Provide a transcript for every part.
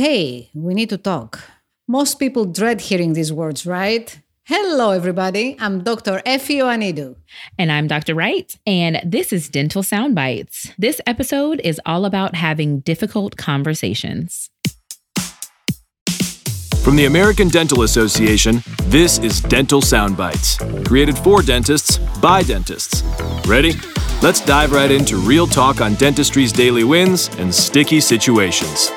Hey, we need to talk. Most people dread hearing these words, right? Hello, everybody. I'm Dr. Effie Ioannidou. And I'm Dr. Wright, and this is Dental Sound Bites. This episode is all about having difficult conversations. From the American Dental Association, this is Dental Sound Bites, created for dentists by dentists. Ready? Let's dive right into real talk on dentistry's daily wins and sticky situations.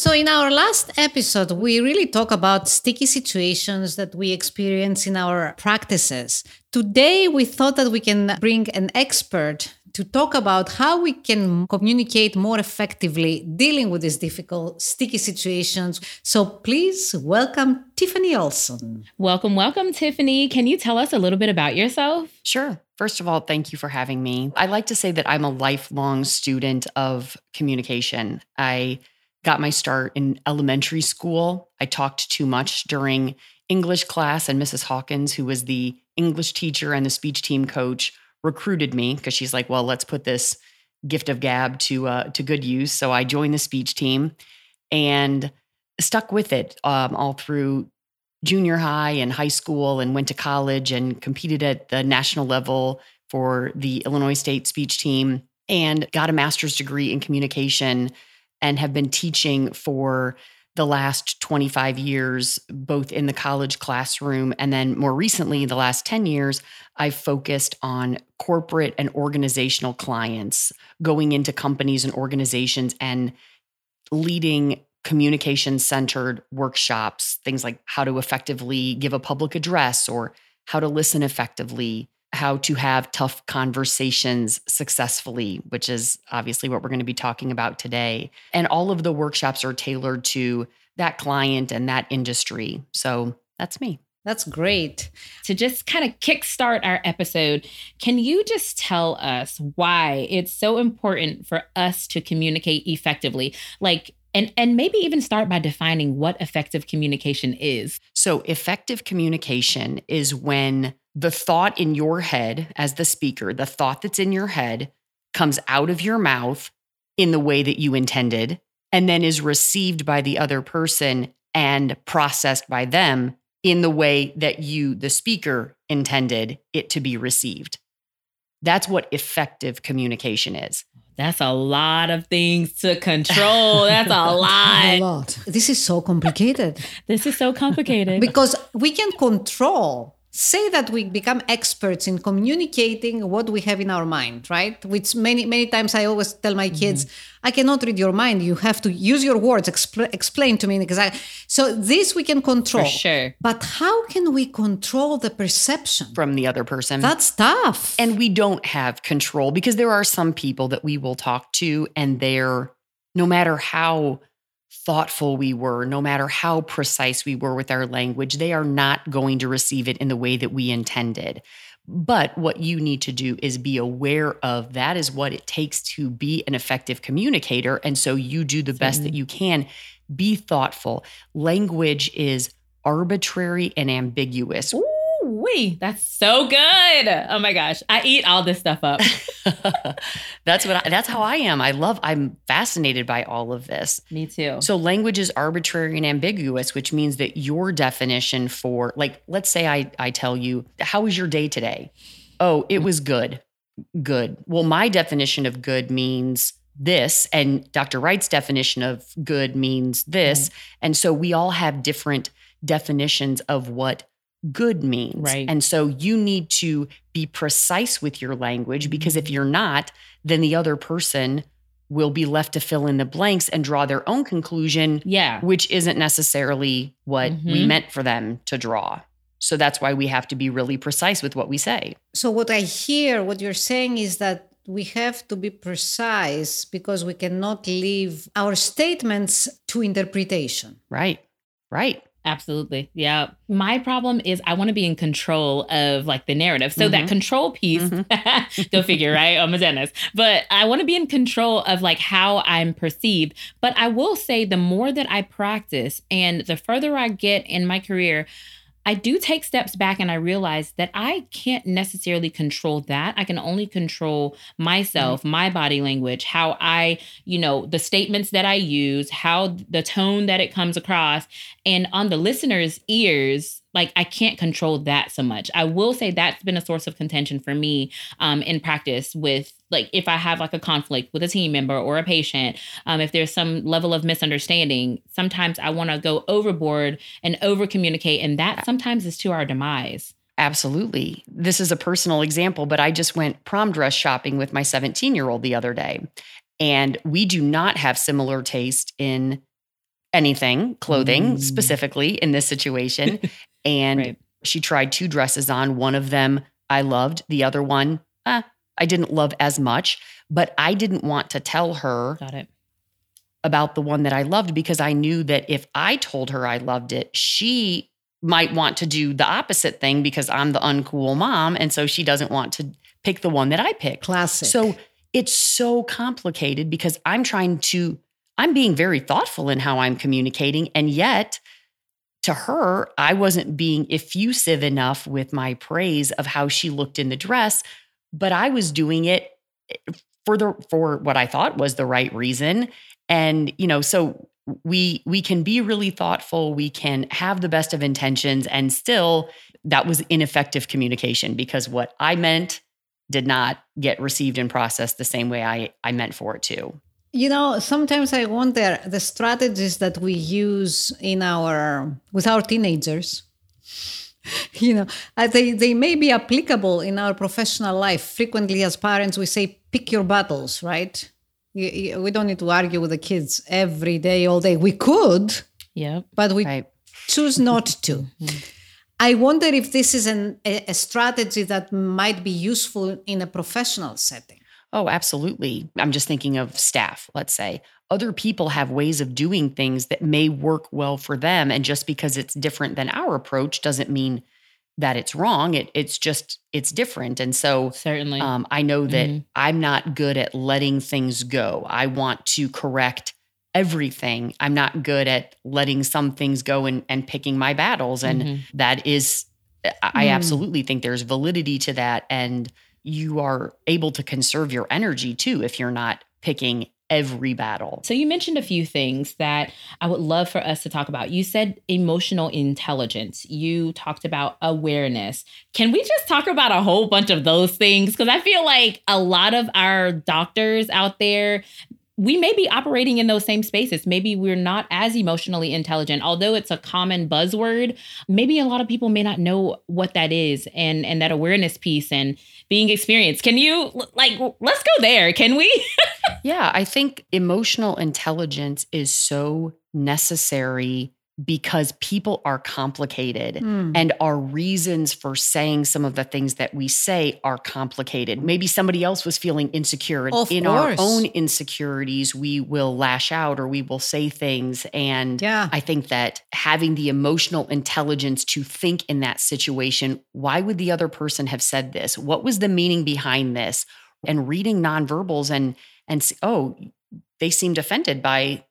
So, in our last episode, we really talk about sticky situations that we experience in our practices. Today, we thought that we can bring an expert to talk about how we can communicate more effectively dealing with these difficult, sticky situations. So, please welcome Tiffany Olson. Welcome, welcome, Tiffany. Can you tell us a little bit about yourself? Sure. First of all, thank you for having me. I like to say that I'm a lifelong student of communication. I got my start in elementary school. I talked too much during English class, and Mrs. Hawkins, who was the English teacher and the speech team coach, recruited me because she's like, "Well, let's put this gift of gab to uh, to good use." So I joined the speech team and stuck with it um, all through junior high and high school, and went to college and competed at the national level for the Illinois State speech team, and got a master's degree in communication and have been teaching for the last 25 years, both in the college classroom and then more recently, the last 10 years, I've focused on corporate and organizational clients, going into companies and organizations and leading communication centered workshops, things like how to effectively give a public address or how to listen effectively, how to have tough conversations successfully, which is obviously what we're going to be talking about today. And all of the workshops are tailored to that client and that industry. So that's me. That's great. To just kind of kickstart our episode, can you just tell us why it's so important for us to communicate effectively? Like, and, and maybe even start by defining what effective communication is. So, effective communication is when the thought in your head as the speaker, the thought that's in your head comes out of your mouth in the way that you intended and then is received by the other person and processed by them in the way that you, the speaker, intended it to be received. That's what effective communication is. That's a lot of things to control. That's a lot. a lot. This is so complicated. this is so complicated. because we can control say that we become experts in communicating what we have in our mind right? Which many many times i always tell my kids mm-hmm. i cannot read your mind. You have to use your words. Expl- explain to me. Because i so this we can control. For sure. But how can we control the perception? From the other person. That's tough. And we don't have control because there are some people that we will talk to and they're no matter how thoughtful we were, no matter how precise we were with our language, they are not going to receive it in the way that we intended. But what you need to do is be aware of that is what it takes to be an effective communicator. And so you do the best that mm-hmm. you can. Be thoughtful. Language is arbitrary and ambiguous. Ooh wee, that's so good. Oh my gosh, I eat all this stuff up. that's what I, that's how I am. I love I'm fascinated by all of this. Me too. So language is arbitrary and ambiguous, which means that your definition for like let's say I I tell you, how was your day today? Oh, it was good. Good. Well, my definition of good means this and Dr. Wright's definition of good means this. Mm-hmm. And so we all have different definitions of what good means. Right. And so you need to be precise with your language because if mm-hmm. you're not, then the other person will be left to fill in the blanks and draw their own conclusion. Yeah. Which isn't necessarily what mm-hmm. we meant for them to draw. So that's why we have to be really precise with what we say. So, what I hear, what you're saying is that we have to be precise because we cannot leave our statements to interpretation. Right, right. Absolutely. Yeah. My problem is I want to be in control of like the narrative. So mm-hmm. that control piece, mm-hmm. go figure, right? I'm a dentist. But I want to be in control of like how I'm perceived. But I will say the more that I practice and the further I get in my career, I do take steps back and I realize that I can't necessarily control that. I can only control myself, mm-hmm. my body language, how I, you know, the statements that I use, how the tone that it comes across. And on the listener's ears, like I can't control that so much. I will say that's been a source of contention for me um, in practice with like if I have like a conflict with a team member or a patient, um, if there's some level of misunderstanding, sometimes I want to go overboard and over communicate, and that sometimes is to our demise. Absolutely. This is a personal example, but I just went prom dress shopping with my 17 year old the other day, and we do not have similar taste in anything, clothing mm. specifically in this situation. and right. she tried two dresses on. One of them I loved, the other one, eh, I didn't love as much, but I didn't want to tell her about the one that I loved because I knew that if I told her I loved it, she might want to do the opposite thing because I'm the uncool mom. And so she doesn't want to pick the one that I picked. Classic. So it's so complicated because I'm trying to, I'm being very thoughtful in how I'm communicating. And yet, to her, I wasn't being effusive enough with my praise of how she looked in the dress, but I was doing it eh, for the for what I thought was the right reason. And you know, so we we can be really thoughtful, we can have the best of intentions and still that was ineffective communication because what I meant did not get received and processed the same way I I meant for it to. You know, sometimes I wonder the strategies that we use in our with our teenagers. You know, uh, they they may be applicable in our professional life. Frequently, as parents, we say, "Pick your battles," right? You, you, we don't need to argue with the kids every day, all day. We could, yeah, but we right. choose not to. Mm-hmm. I wonder if this is an, a, a strategy that might be useful in a professional setting. Oh, absolutely. I'm just thinking of staff, let's say. Other people have ways of doing things that may work well for them. And just because it's different than our approach doesn't mean that it's wrong. It, it's just, it's different. And so, certainly, um, I know that mm-hmm. I'm not good at letting things go. I want to correct everything. I'm not good at letting some things go and, and picking my battles. And mm-hmm. that is, I mm. absolutely think there's validity to that. And, you are able to conserve your energy too if you're not picking every battle. So you mentioned a few things that I would love for us to talk about. You said emotional intelligence. You talked about awareness. Can we just talk about a whole bunch of those things because I feel like a lot of our doctors out there we may be operating in those same spaces. Maybe we're not as emotionally intelligent, although it's a common buzzword. Maybe a lot of people may not know what that is and and that awareness piece and being experienced. Can you like let's go there, can we? yeah, I think emotional intelligence is so necessary because people are complicated mm. and our reasons for saying some of the things that we say are complicated. Maybe somebody else was feeling insecure. Of in course. our own insecurities, we will lash out or we will say things. And yeah. I think that having the emotional intelligence to think in that situation, why would the other person have said this? What was the meaning behind this? And reading nonverbals and and oh, they seemed offended by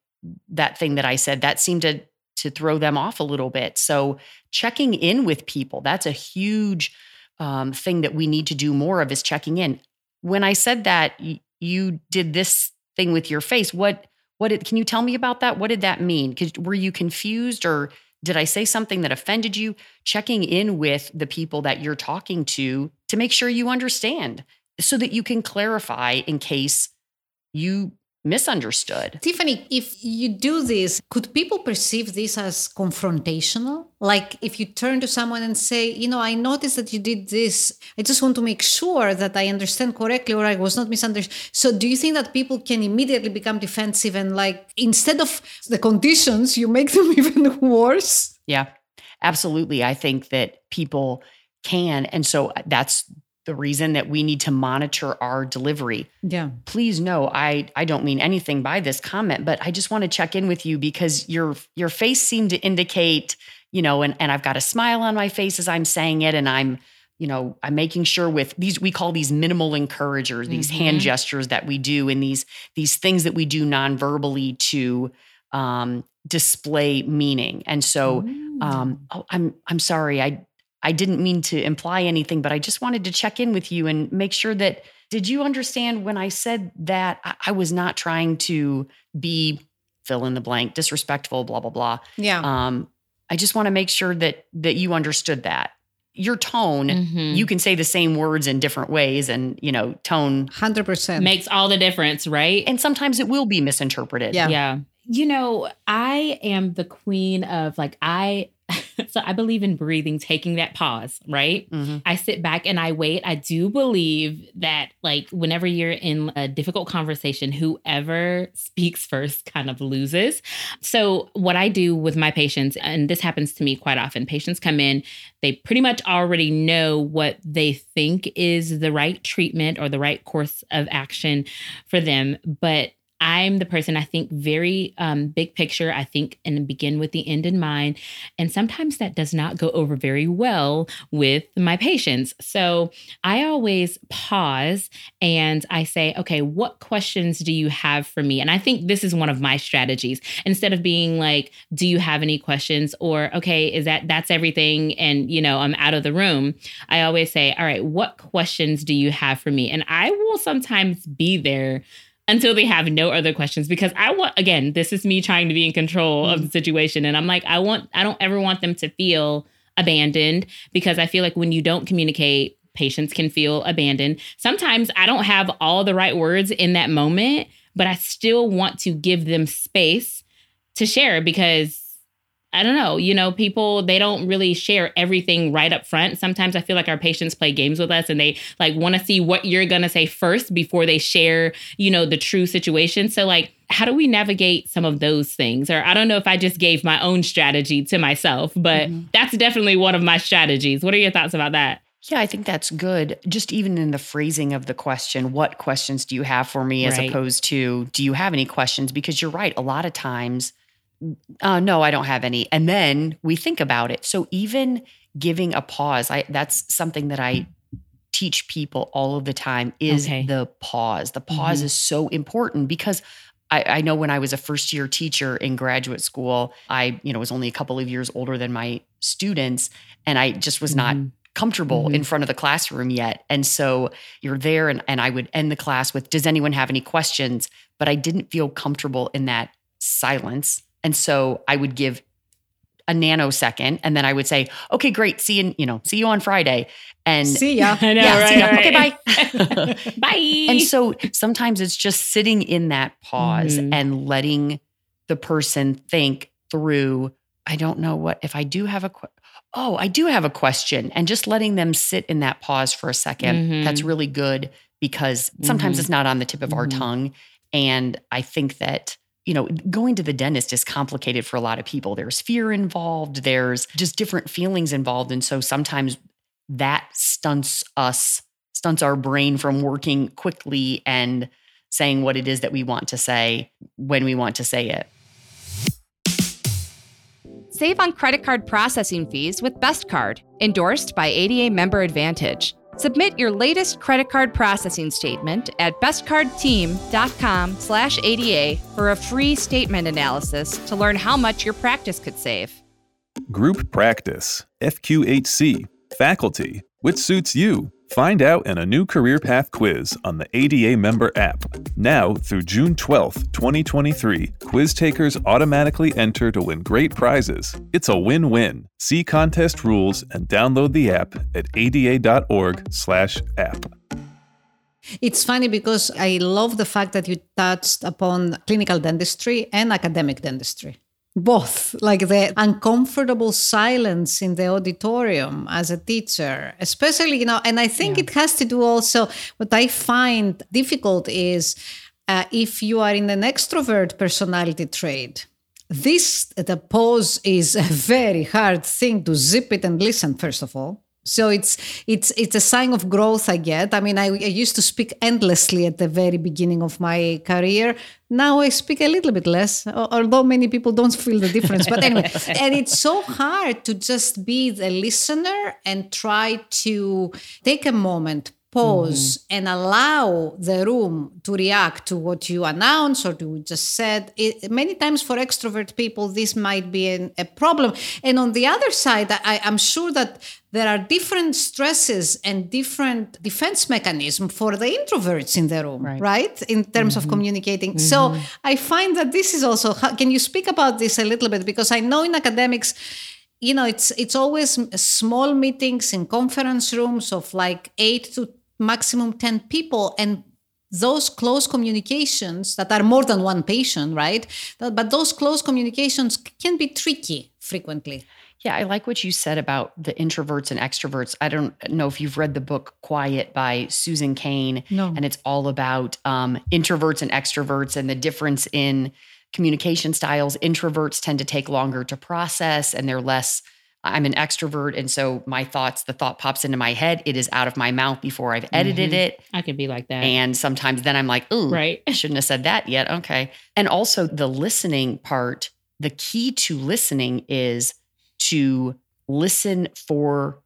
that thing that I said. That seemed to to throw them off a little bit. So checking in with people, that's a huge um, thing that we need to do more of is checking in. When I said that you did this thing with your face, what what did, can you tell me about that? What did that mean? Were you confused or did I say something that offended you? Checking in with the people that you're talking to to make sure you understand so that you can clarify in case you misunderstood. Tiffany, if you do this, could people perceive this as confrontational? Like if you turn to someone and say, you know, I noticed that you did this. I just want to make sure that I understand correctly or I was not misunderstood. So do you think that people can immediately become defensive and like instead of the conditions, you make them even worse? Yeah. Absolutely. I think that people can and so uh, that's the reason that we need to monitor our delivery. Yeah. Please know I I don't mean anything by this comment, but I just want to check in with you because your your face seemed to indicate, you know, and and I've got a smile on my face as I'm saying it and I'm you know, I'm making sure with these we call these minimal encouragers, these mm-hmm. hand gestures that we do and these these things that we do non-verbally to um display meaning. And so mm Um, oh, I'm I'm sorry. I I didn't mean to imply anything, but I just wanted to check in with you and make sure that did you understand when I said that I, I was not trying to be fill in the blank, disrespectful, blah blah blah. Yeah. Um, I just want to make sure that that you understood that your tone. Mhm. You can say the same words in different ways, and you know, tone. 100%. makes all the difference, right? And sometimes it will be misinterpreted. Yeah. Yeah. You know, I am the queen of like, I, so I believe in breathing, taking that pause, right? Mhm. I sit back and I wait. I do believe that, like, whenever you're in a difficult conversation, whoever speaks first kind of loses. So, what I do with my patients, and this happens to me quite often, patients come in, they pretty much already know what they think is the right treatment or the right course of action for them. But I'm the person I think very um, big picture. I think and begin with the end in mind. And sometimes that does not go over very well with my patients. So I always pause and I say, okay, what questions do you have for me? And I think this is one of my strategies. Instead of being like, do you have any questions? Or, okay, is that that's everything? And, you know, I'm out of the room. I always say, all right, what questions do you have for me? And I will sometimes be there until they have no other questions. Because I want again, this is me trying to be in control of mm. the situation. And I'm like I want I don't ever want them to feel abandoned. Because I feel like when you don't communicate patients can feel abandoned. Sometimes I don't have all the right words in that moment, but I still want to give them space to share. Because I don't know, you know, people they don't really share everything right up front. Sometimes I feel like our patients play games with us and they like want to see what you're going to say first before they share, you know, the true situation. So like how do we navigate some of those things? Or I don't know if I just gave my own strategy to myself, but mm-hmm. that's definitely one of my strategies. What are your thoughts about that? Yeah, I think that's good. Just even in the phrasing of the question, what questions do you have for me as Right. opposed to do you have any questions? Because you're right, a lot of times, uh, no, I don't have any. And then we think about it. So even giving a pause, I that's something that I teach people all of the time is Okay. the pause. The pause Mhm. is so important because I, I know when I was a first year teacher in graduate school, I, you know, was only a couple of years older than my students. And I just was not Mhm. comfortable Mhm. in front of the classroom yet. And so you're there and, and I would end the class with, does anyone have any questions? But I didn't feel comfortable in that silence. And so I would give a nanosecond and then I would say, okay, great. See you, you know, see you on Friday. And See ya. I know, Yeah, right, see ya. right. Okay, bye. Bye. And so sometimes it's just sitting in that pause Mhm. and letting the person think through, I don't know what, if I do have a, que- oh, I do have a question, and just letting them sit in that pause for a 2nd Mhm. That's really good because sometimes Mhm. it's not on the tip of our Mhm. tongue. And I think that, you know, going to the dentist is complicated for a lot of people. There's fear involved, there's just different feelings involved. And so sometimes that stunts us, stunts our brain from working quickly and saying what it is that we want to say when we want to say it. Save on credit card processing fees with Best Card, endorsed by ADA Member Advantage. Submit your latest credit card processing statement at bestcardteam.com/ada for a free statement analysis to learn how much your practice could save. Group practice, FQHC, faculty, which suits you. Find out in a new career path quiz on the ADA member app. Now through June 12th, 2023, quiz takers automatically enter to win great prizes. It's a win-win. See contest rules and download the app at ada.org/app. It's funny because I love the fact that you touched upon clinical dentistry and academic dentistry. Both, like the uncomfortable silence in the auditorium as a teacher, especially, you know, and I think it has to do also, what I find difficult is uh, if you are in an extrovert personality trait, this, the pause is a very hard thing to zip it and listen, first of all. So it's it's it's a sign of growth I get. I mean, I, I used to speak endlessly at the very beginning of my career. Now I speak a little bit less, although many people don't feel the difference. But anyway, and it's so hard to just be the listener and try to take a moment, pause mm-hmm. and allow the room to react to what you announce or to what just said it, many times for extrovert people this might be an, a problem and on the other side I, i'm sure that there are different stresses and different defense mechanism for the introverts in the room right, right? in terms mm-hmm. of communicating mm-hmm. so i find that this is also can you speak about this a little bit because i know in academics you know it's it's always small meetings in conference rooms of like 8 to maximum 10 people and those close communications that are more than one patient right but those close communications can be tricky frequently yeah, I like what you said about the introverts and extroverts. I don't know if you've read the book Quiet by Susan Cain. No. And it's all about um, introverts and extroverts and the difference in communication styles. Introverts tend to take longer to process and they're less I'm an extrovert. And so my thoughts, the thought pops into my head. It is out of my mouth before I've edited mm-hmm. it. I could be like that. And sometimes then I'm like, ooh, right. I shouldn't have said that yet. Okay. And also the listening part, the key to listening is to listen for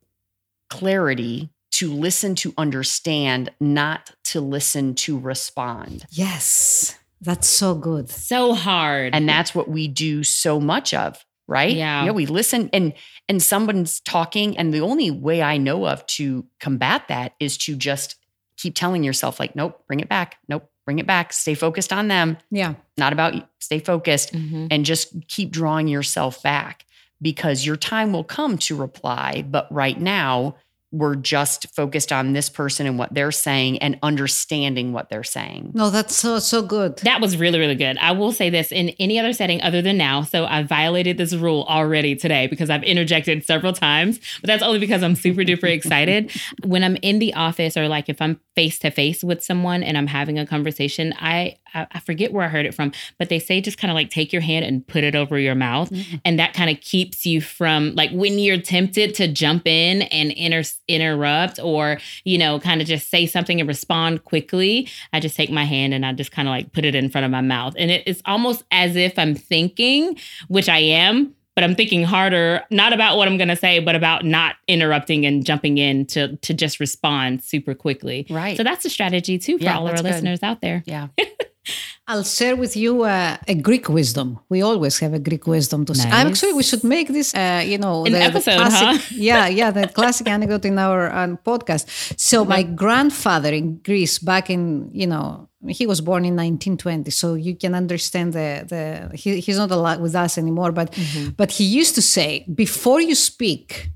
clarity, to listen to understand, not to listen to respond. Yes. That's so good. So hard. And that's what we do so much of right? Yeah. You know, we listen and and someone's talking, and the only way I know of to combat that is to just keep telling yourself, like, nope, bring it back. Nope, bring it back. Stay focused on them. Yeah. Not about you. Stay focused mm-hmm. and just keep drawing yourself back because your time will come to reply. But right now, we're just focused on this person and what they're saying and understanding what they're saying. No, that's so so good. That was really really good. I will say this in any other setting other than now. So I violated this rule already today because I've interjected several times, but that's only because I'm super duper excited. when I'm in the office or like if I'm face to face with someone and I'm having a conversation, I I, forget where I heard it from, but they say just kind of like take your hand and put it over your mouth. Mm-hmm. And that kind of keeps you from like when you're tempted to jump in and inter- interrupt or, you know, kind of just say something and respond quickly. I just take my hand and I just kind of like put it in front of my mouth. And it, it's almost as if I'm thinking, which I am, but I'm thinking harder, not about what I'm going to say, but about not interrupting and jumping in to to just respond super quickly. Right. So that's a strategy too for yeah, all of our good. listeners out there. Yeah. I'll share with you uh, a Greek wisdom. We always have a Greek wisdom to nice. say. Actually, we should make this, uh, you know, an the, episode, the classic, huh? yeah, yeah, the classic anecdote in our um, podcast. So, my grandfather in Greece, back in, you know, he was born in 1920, so you can understand the the. He, he's not alive with us anymore, but mm-hmm. but he used to say, before you speak,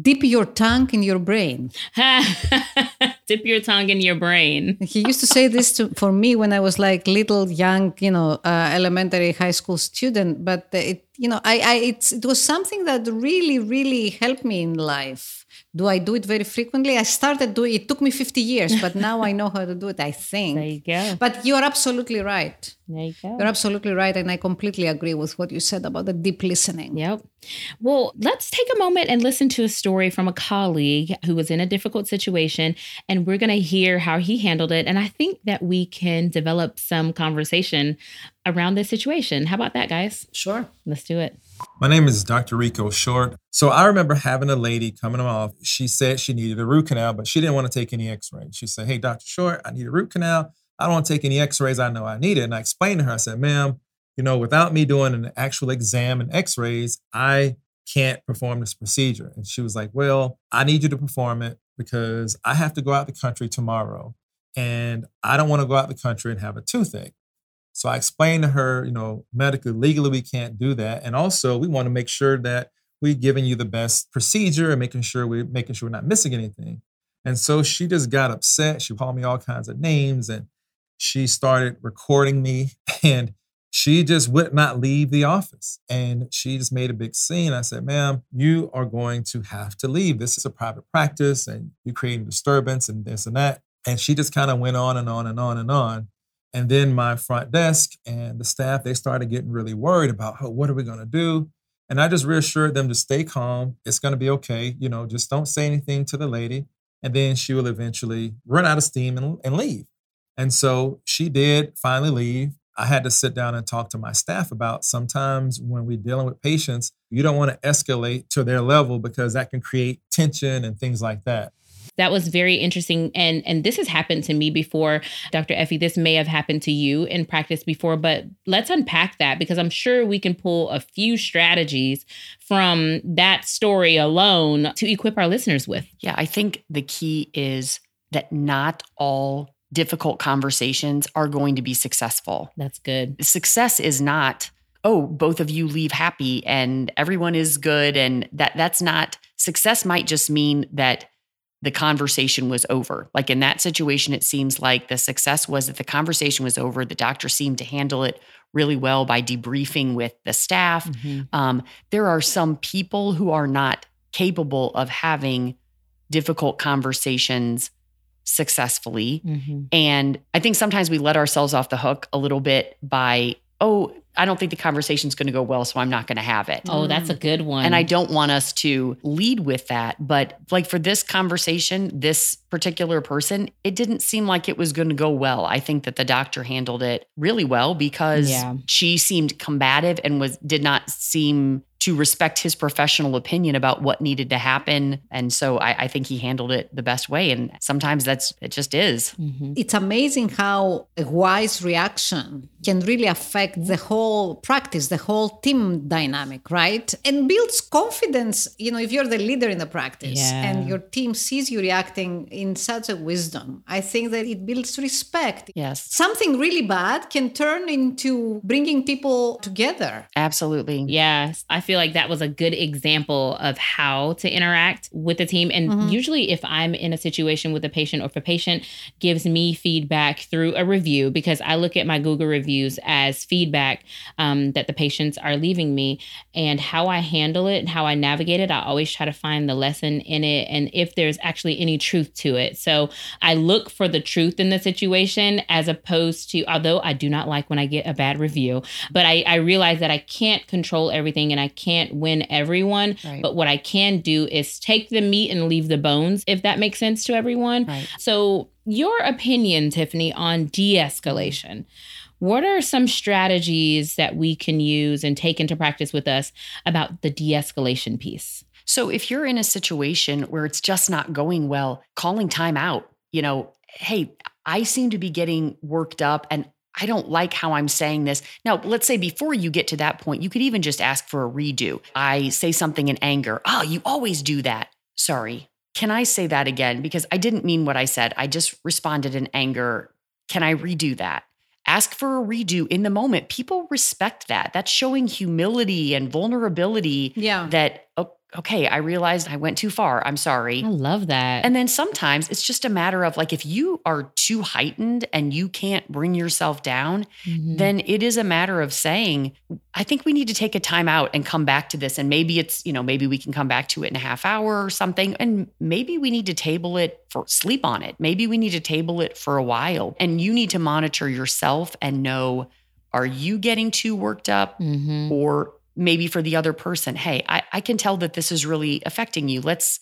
dip your tongue in your brain. dip your tongue in your brain. He used to say this to, for me when I was like little, young, you know, uh, elementary, high school student. But it, you know, I, I, it was something that really, really helped me in life. Do I do it very frequently? I started doing it took me 50 years, but now I know how to do it, I think. There you go. But you're absolutely right. There you go. You're absolutely right. And I completely agree with what you said about the deep listening. Yep. Well, let's take a moment and listen to a story from a colleague who was in a difficult situation. And we're going to hear how he handled it. And I think that we can develop some conversation around this situation. How about that, guys? Sure. Let's do it. My name is Dr. Rico Short. So I remember having a lady coming office. She said she needed a root canal, but she didn't want to take any x-rays. She said, Hey, Dr. Short, I need a root canal. I don't want to take any x-rays. I know I need it. And I explained to her, I said, ma'am, you know, without me doing an actual exam and x-rays, I can't perform this procedure. And she was like, well, I need you to perform it because I have to go out the country tomorrow. And I don't want to go out the country and have a toothache. So I explained to her, you know, medically, legally, we can't do that. And also, we want to make sure that we're giving you the best procedure and making sure we're making sure we're not missing anything. And so she just got upset. She called me all kinds of names and she started recording me and she just would not leave the office. And she just made a big scene. I said, ma'am, you are going to have to leave. This is a private practice and you're creating disturbance and this and that. And she just kind of went on and on and on and on. And then my front desk and the staff, they started getting really worried about, oh, what are we going to do? And I just reassured them to stay calm. It's going to be okay. You know, just don't say anything to the lady. And then she will eventually run out of steam and, and leave. And so she did finally leave. I had to sit down and talk to my staff about sometimes when we're dealing with patients, you don't want to escalate to their level because that can create tension and things like that. That was very interesting. And and this has happened to me before, Dr. Effie. This may have happened to you in practice before, but let's unpack that because I'm sure we can pull a few strategies from that story alone to equip our listeners with. Yeah, I think the key is that not all difficult conversations are going to be successful. That's good. Success is not oh both of you leave happy and everyone is good and that that's not success might just mean that the conversation was over. Like in that situation, it seems like the success was that the conversation was over. The doctor seemed to handle it really well by debriefing with the staff. Mm-hmm. Um, there are some people who are not capable of having difficult conversations successfully. Mm-hmm. And I think sometimes we let ourselves off the hook a little bit by, oh, I don't think the conversation's going to go well, so I'm not going to have it. Oh, that's a good one. And I don't want us to lead with that. But like for this conversation, this particular person, it didn't seem like it was going to go well. I think that the doctor handled it really well because yeah. she seemed combative and was did not seem to respect his professional opinion about what needed to happen. And so I, I, think he handled it the best way. And sometimes that's it just is. Mm-hmm. It's amazing how a wise reaction can really affect the whole practice, the whole team dynamic, right? And builds confidence. You know, if you're the leader in the practice yeah. and your team sees you reacting in such a wisdom, I think that it builds respect. Yes. Something really bad can turn into bringing people together. Absolutely. Yes. I feel like that was a good example of how to interact with the team. And mm-hmm. usually, if I'm in a situation with a patient or if a patient gives me feedback through a review, because I look at my Google reviews as feedback um, that the patients are leaving me and how I handle it and how I navigate it, I always try to find the lesson in it and if there's actually any truth to it. So I look for the truth in the situation as opposed to, although I do not like when I get a bad review, but I, I realize that I can't control everything and I can't win everyone. Right. But what I can do is take the meat and leave the bones, if that makes sense to everyone. Right. So, your opinion, Tiffany, on de escalation. What are some strategies that we can use and take into practice with us about the de escalation piece? So, if you're in a situation where it's just not going well, calling time out, you know, hey, I seem to be getting worked up and I don't like how I'm saying this. Now, let's say before you get to that point, you could even just ask for a redo. I say something in anger. Oh, you always do that. Sorry. Can I say that again? Because I didn't mean what I said. I just responded in anger. Can I redo that? Ask for a redo in the moment. People respect that. That's showing humility and vulnerability. Yeah. That, oh, okay, I realized I went too far. I'm sorry. I love that. And then sometimes it's just a matter of like, if you are too heightened and you can't bring yourself down, mm-hmm. then it is a matter of saying, I think we need to take a time out and come back to this. And maybe it's, you know, maybe we can come back to it in a half hour or something. And maybe we need to table it for sleep on it. Maybe we need to table it for a while. And you need to monitor yourself and know are you getting too worked up mm-hmm. or maybe for the other person hey I, I can tell that this is really affecting you. Let's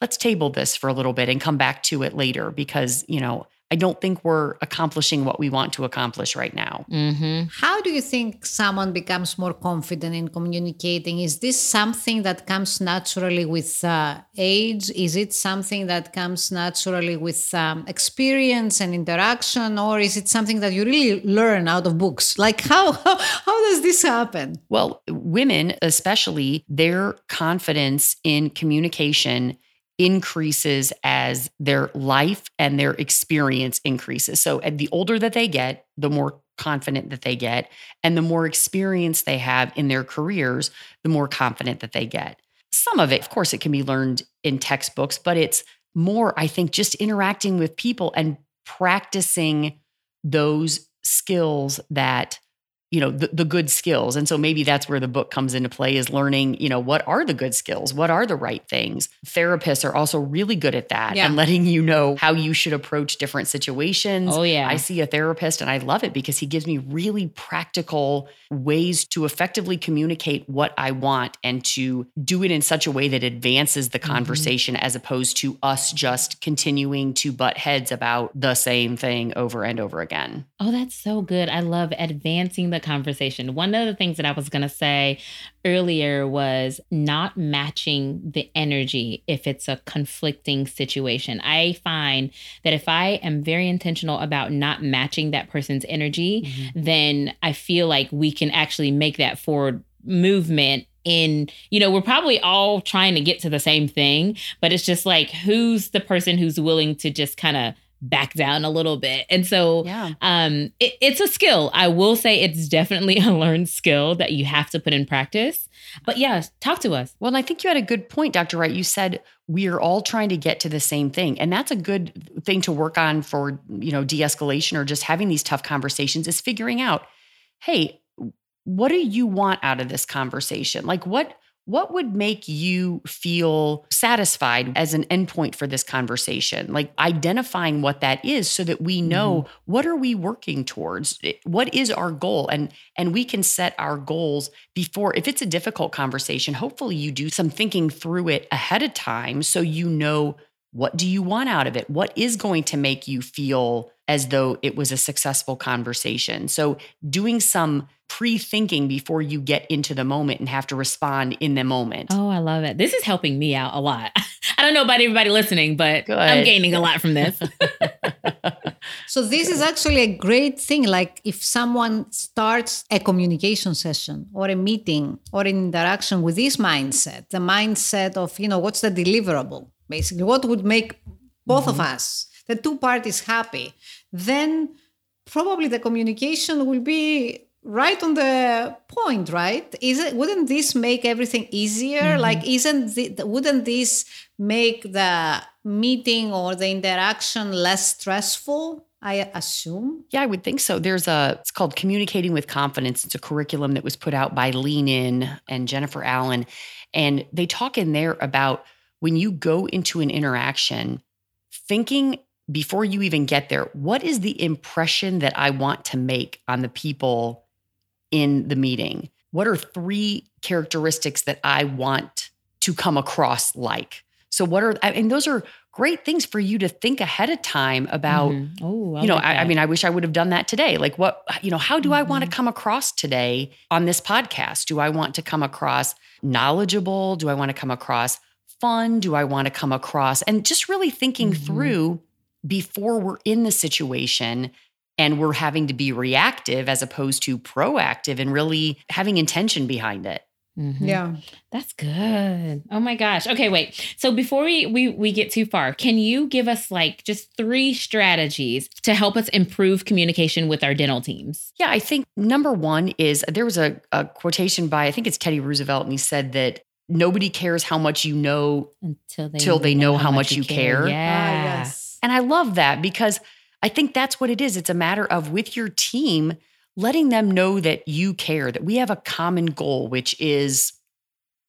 let's table this for a little bit and come back to it later because you know I don't think we're accomplishing what we want to accomplish right now. Mm-hmm. How do you think someone becomes more confident in communicating? Is this something that comes naturally with uh, age? Is it something that comes naturally with um, experience and interaction? Or is it something that you really learn out of books? Like, how, how, how does this happen? Well, women, especially, their confidence in communication increases as their life and their experience increases. So, the older that they get, the more confident that they get, and the more experience they have in their careers, the more confident that they get. Some of it, of course, it can be learned in textbooks, but it's more, I think, just interacting with people and practicing those skills that you know the, the good skills and so maybe that's where the book comes into play is learning you know what are the good skills what are the right things therapists are also really good at that yeah. and letting you know how you should approach different situations oh yeah i see a therapist and i love it because he gives me really practical ways to effectively communicate what i want and to do it in such a way that advances the mm-hmm. conversation mm-hmm. as opposed to us just continuing to butt heads about the same thing over and over again oh that's so good i love advancing the conversation. One of the things that I was going to say earlier was not matching the energy if it's a conflicting situation. I find that if I am very intentional about not matching that person's energy, mm-hmm. then I feel like we can actually make that forward movement in you know we're probably all trying to get to the same thing but it's just like who's the person who's willing to just kind of back down a little bit. And so yeah. um it, it's a skill. I will say it's definitely a learned skill that you have to put in practice. But yeah, talk to us. Well, and I think you had a good point, Dr. Wright. You said we are all trying to get to the same thing. And that's a good thing to work on for, you know, de-escalation or just having these tough conversations is figuring out, hey, what do you want out of this conversation? Like what what would make you feel satisfied as an endpoint for this conversation? Like identifying what that is so that we know mm-hmm. what are we working towards? What is our goal? And and we can set our goals before if it's a difficult conversation, hopefully you do some thinking through it ahead of time so you know what do you want out of it? What is going to make you feel as though it was a successful conversation? So, doing some pre thinking before you get into the moment and have to respond in the moment. Oh, I love it. This is helping me out a lot. I don't know about everybody listening, but Good. I'm gaining a lot from this. so, this is actually a great thing. Like, if someone starts a communication session or a meeting or an interaction with this mindset, the mindset of, you know, what's the deliverable? basically what would make both mm-hmm. of us the two parties happy then probably the communication will be right on the point right is it wouldn't this make everything easier mm-hmm. like isn't the, wouldn't this make the meeting or the interaction less stressful I assume. Yeah, I would think so. There's a, it's called Communicating with Confidence. It's a curriculum that was put out by Lean In and Jennifer Allen. And they talk in there about when you go into an interaction, thinking before you even get there, what is the impression that I want to make on the people in the meeting? What are three characteristics that I want to come across like? So, what are, I and those are great things for you to think ahead of time about. Mm-hmm. Oh, you know, like I, I, mean, I wish I would have done that today. Like, what, you know, how do mm-hmm. I want to come across today on this podcast? Do I want to come across knowledgeable? Do I want to come across fun do I want to come across? And just really thinking mm-hmm. through before we're in the situation and we're having to be reactive as opposed to proactive and really having intention behind it. Mm-hmm. Yeah. That's good. Oh my gosh. Okay, wait. So before we, we we get too far, can you give us like just three strategies to help us improve communication with our dental teams? Yeah, I think number one is there was a, a quotation by I think it's Teddy Roosevelt, and he said that nobody cares how much you know until they, till they know, know how, much, much you care. care. Yeah. Ah, yes. And I love that because I think that's what it is. It's a matter of with your team, letting them know that you care, that we have a common goal, which is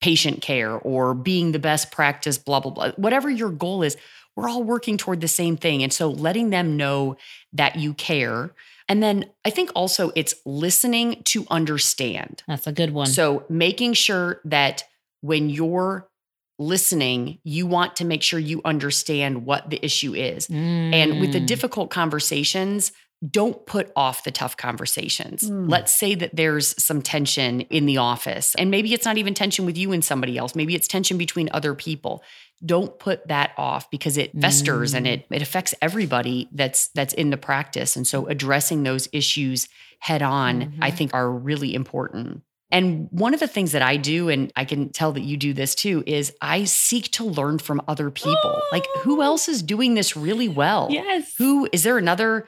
patient care or being the best practice, blah, blah, blah. Whatever your goal is, we're all working toward the same thing. And so letting them know that you care. And then I think also it's listening to understand. That's a good one. So making sure that when you're listening, you want to make sure you understand what the issue is. Mm. And with the mm. difficult conversations, don't put off the tough conversations. Mm. Let's say that there's some tension in the office, and maybe it's not even tension with you and somebody else. Maybe it's tension between other people. Don't put that off because it festers mm. and it it affects everybody that's that's in the practice. And so addressing those issues head on, mm-hmm. I think are really important. And one of the things that I do, and I can tell that you do this too, is I seek to learn from other people. Oh. Like, who oh. else is doing this really well? Yes. Who is there another,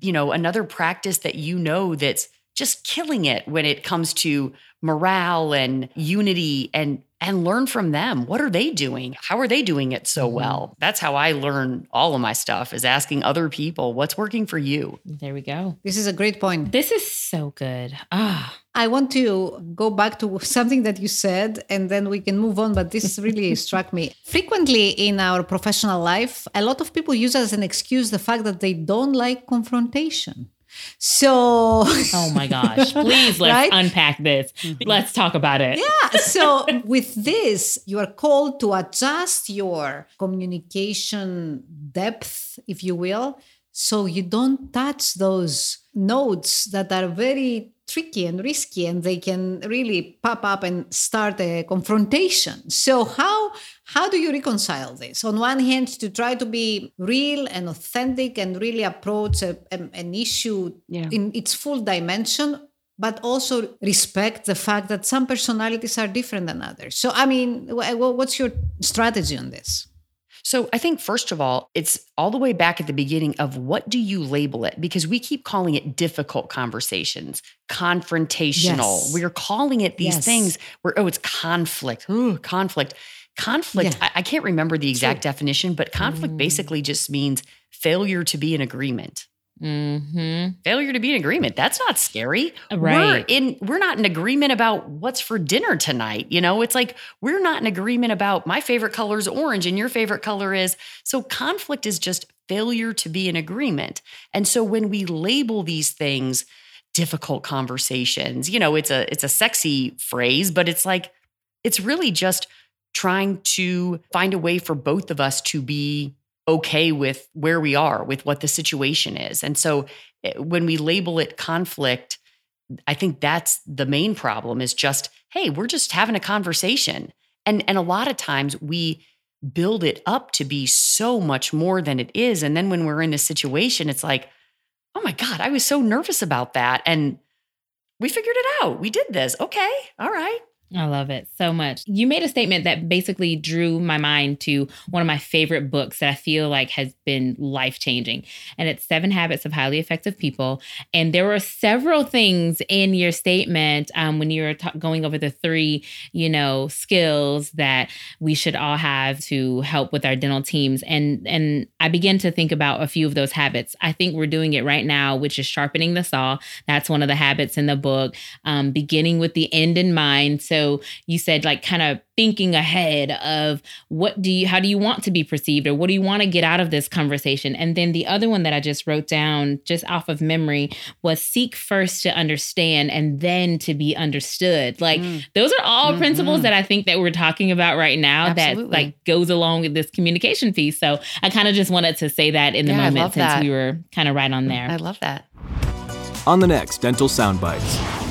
you know, another practice that you know that's just killing it when it comes to morale and unity and and learn from them. What are they doing? How are they doing it so mm-hmm. well? That's how I learn all of my stuff is asking other people what's working for you. There we go. This is a great point. This is so good. Ah. I want to go back to something that you said and then we can move on, but this really struck me. Frequently in our professional life, a lot of people use as an excuse the fact that they don't like confrontation. So, oh my gosh, please let's right? unpack this. Mm-hmm. Let's talk about it. Yeah. So, with this, you are called to adjust your communication depth, if you will, so you don't touch those notes that are very tricky and risky and they can really pop up and start a confrontation. So how how do you reconcile this? On one hand, to try to be real and authentic and really approach a, a, an issue yeah. in its full dimension, but also respect the fact that some personalities are different than others. So, I mean, what's your strategy on this? So I think first of all, it's all the way back at the beginning of what do you label it? Because we keep calling it difficult conversations, confrontational. Yes. We're calling it these yes. things where, oh, it's conflict. Ooh, conflict. Conflict, yeah. I, I, can't remember the exact True. definition, but conflict mm. basically just means failure to be in agreement. Mm-hmm. Failure to be in agreement. That's not scary. Right. We're in we're not in agreement about what's for dinner tonight. You know, it's like we're not in agreement about my favorite color is orange and your favorite color is. So conflict is just failure to be in agreement. And so when we label these things difficult conversations, you know, it's a it's a sexy phrase, but it's like it's really just trying to find a way for both of us to be okay with where we are, with what the situation is. And so eh, when we label it conflict, I think that's the main problem is just, hey, we're just having a conversation. And and a lot of times we build it up to be so much more than it is. And then when we're in a situation, it's like, oh my God, I was so nervous about that. And we figured it out. We did this. Okay. All right. I love it so much. You made a statement that basically drew my mind to one of my favorite books that I feel like has been life changing. And it's Seven Habits of Highly Effective People. And there were several things in your statement um, when you were going over the three, you know, skills that we should all have to help with our dental teams. And, and I began to think about a few of those habits. I think we're doing it right now, which is sharpening the saw. That's one of the habits in the book, um, beginning with the end in mind. So so you said like kind of thinking ahead of what do you how do you want to be perceived or what do you want to get out of this conversation and then the other one that i just wrote down just off of memory was seek first to understand and then to be understood like mm. those are all mm-hmm. principles that i think that we're talking about right now Absolutely. that like goes along with this communication piece so i kind of just wanted to say that in the yeah, moment since that. we were kind of right on there i love that on the next dental soundbites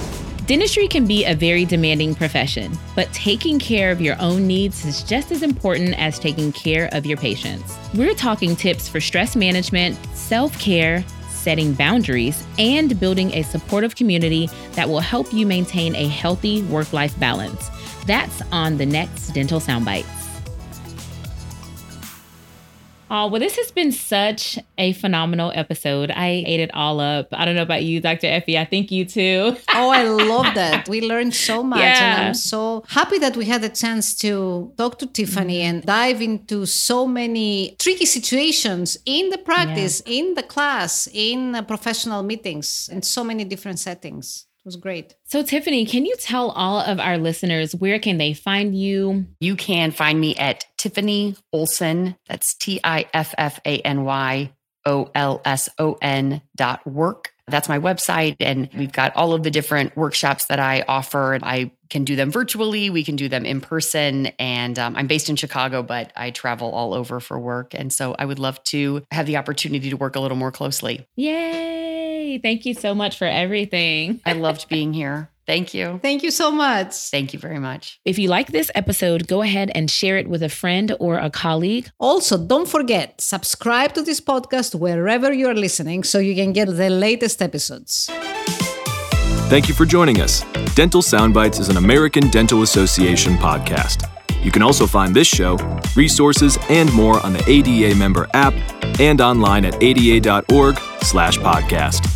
Dentistry can be a very demanding profession, but taking care of your own needs is just as important as taking care of your patients. We're talking tips for stress management, self care, setting boundaries, and building a supportive community that will help you maintain a healthy work life balance. That's on the next Dental Soundbites. Oh, well, this has been such a phenomenal episode. I ate it all up. I don't know about you, Dr. Effie. I think you too. oh, I love that. We learned so much. Yeah. And I'm so happy that we had a chance to talk to Tiffany mm-hmm. and dive into so many tricky situations in the practice, yeah. in the class, in professional meetings, in so many different settings was great. So Tiffany, can you tell all of our listeners where can they find you? You can find me at Tiffany Olson. That's T I F F A N Y O L S O N dot work. That's my website. And we've got all of the different workshops that I offer. And I can do them virtually, we can do them in person. And um, I'm based in Chicago, but I travel all over for work. And so I would love to have the opportunity to work a little more closely. Yay! Thank you so much for everything. I loved being here. Thank you. Thank you so much. Thank you very much. If you like this episode, go ahead and share it with a friend or a colleague. Also, don't forget, subscribe to this podcast wherever you're listening so you can get the latest episodes. Thank you for joining us. Dental Soundbites is an American Dental Association podcast. You can also find this show, resources, and more on the ADA member app and online at ada.org/podcast.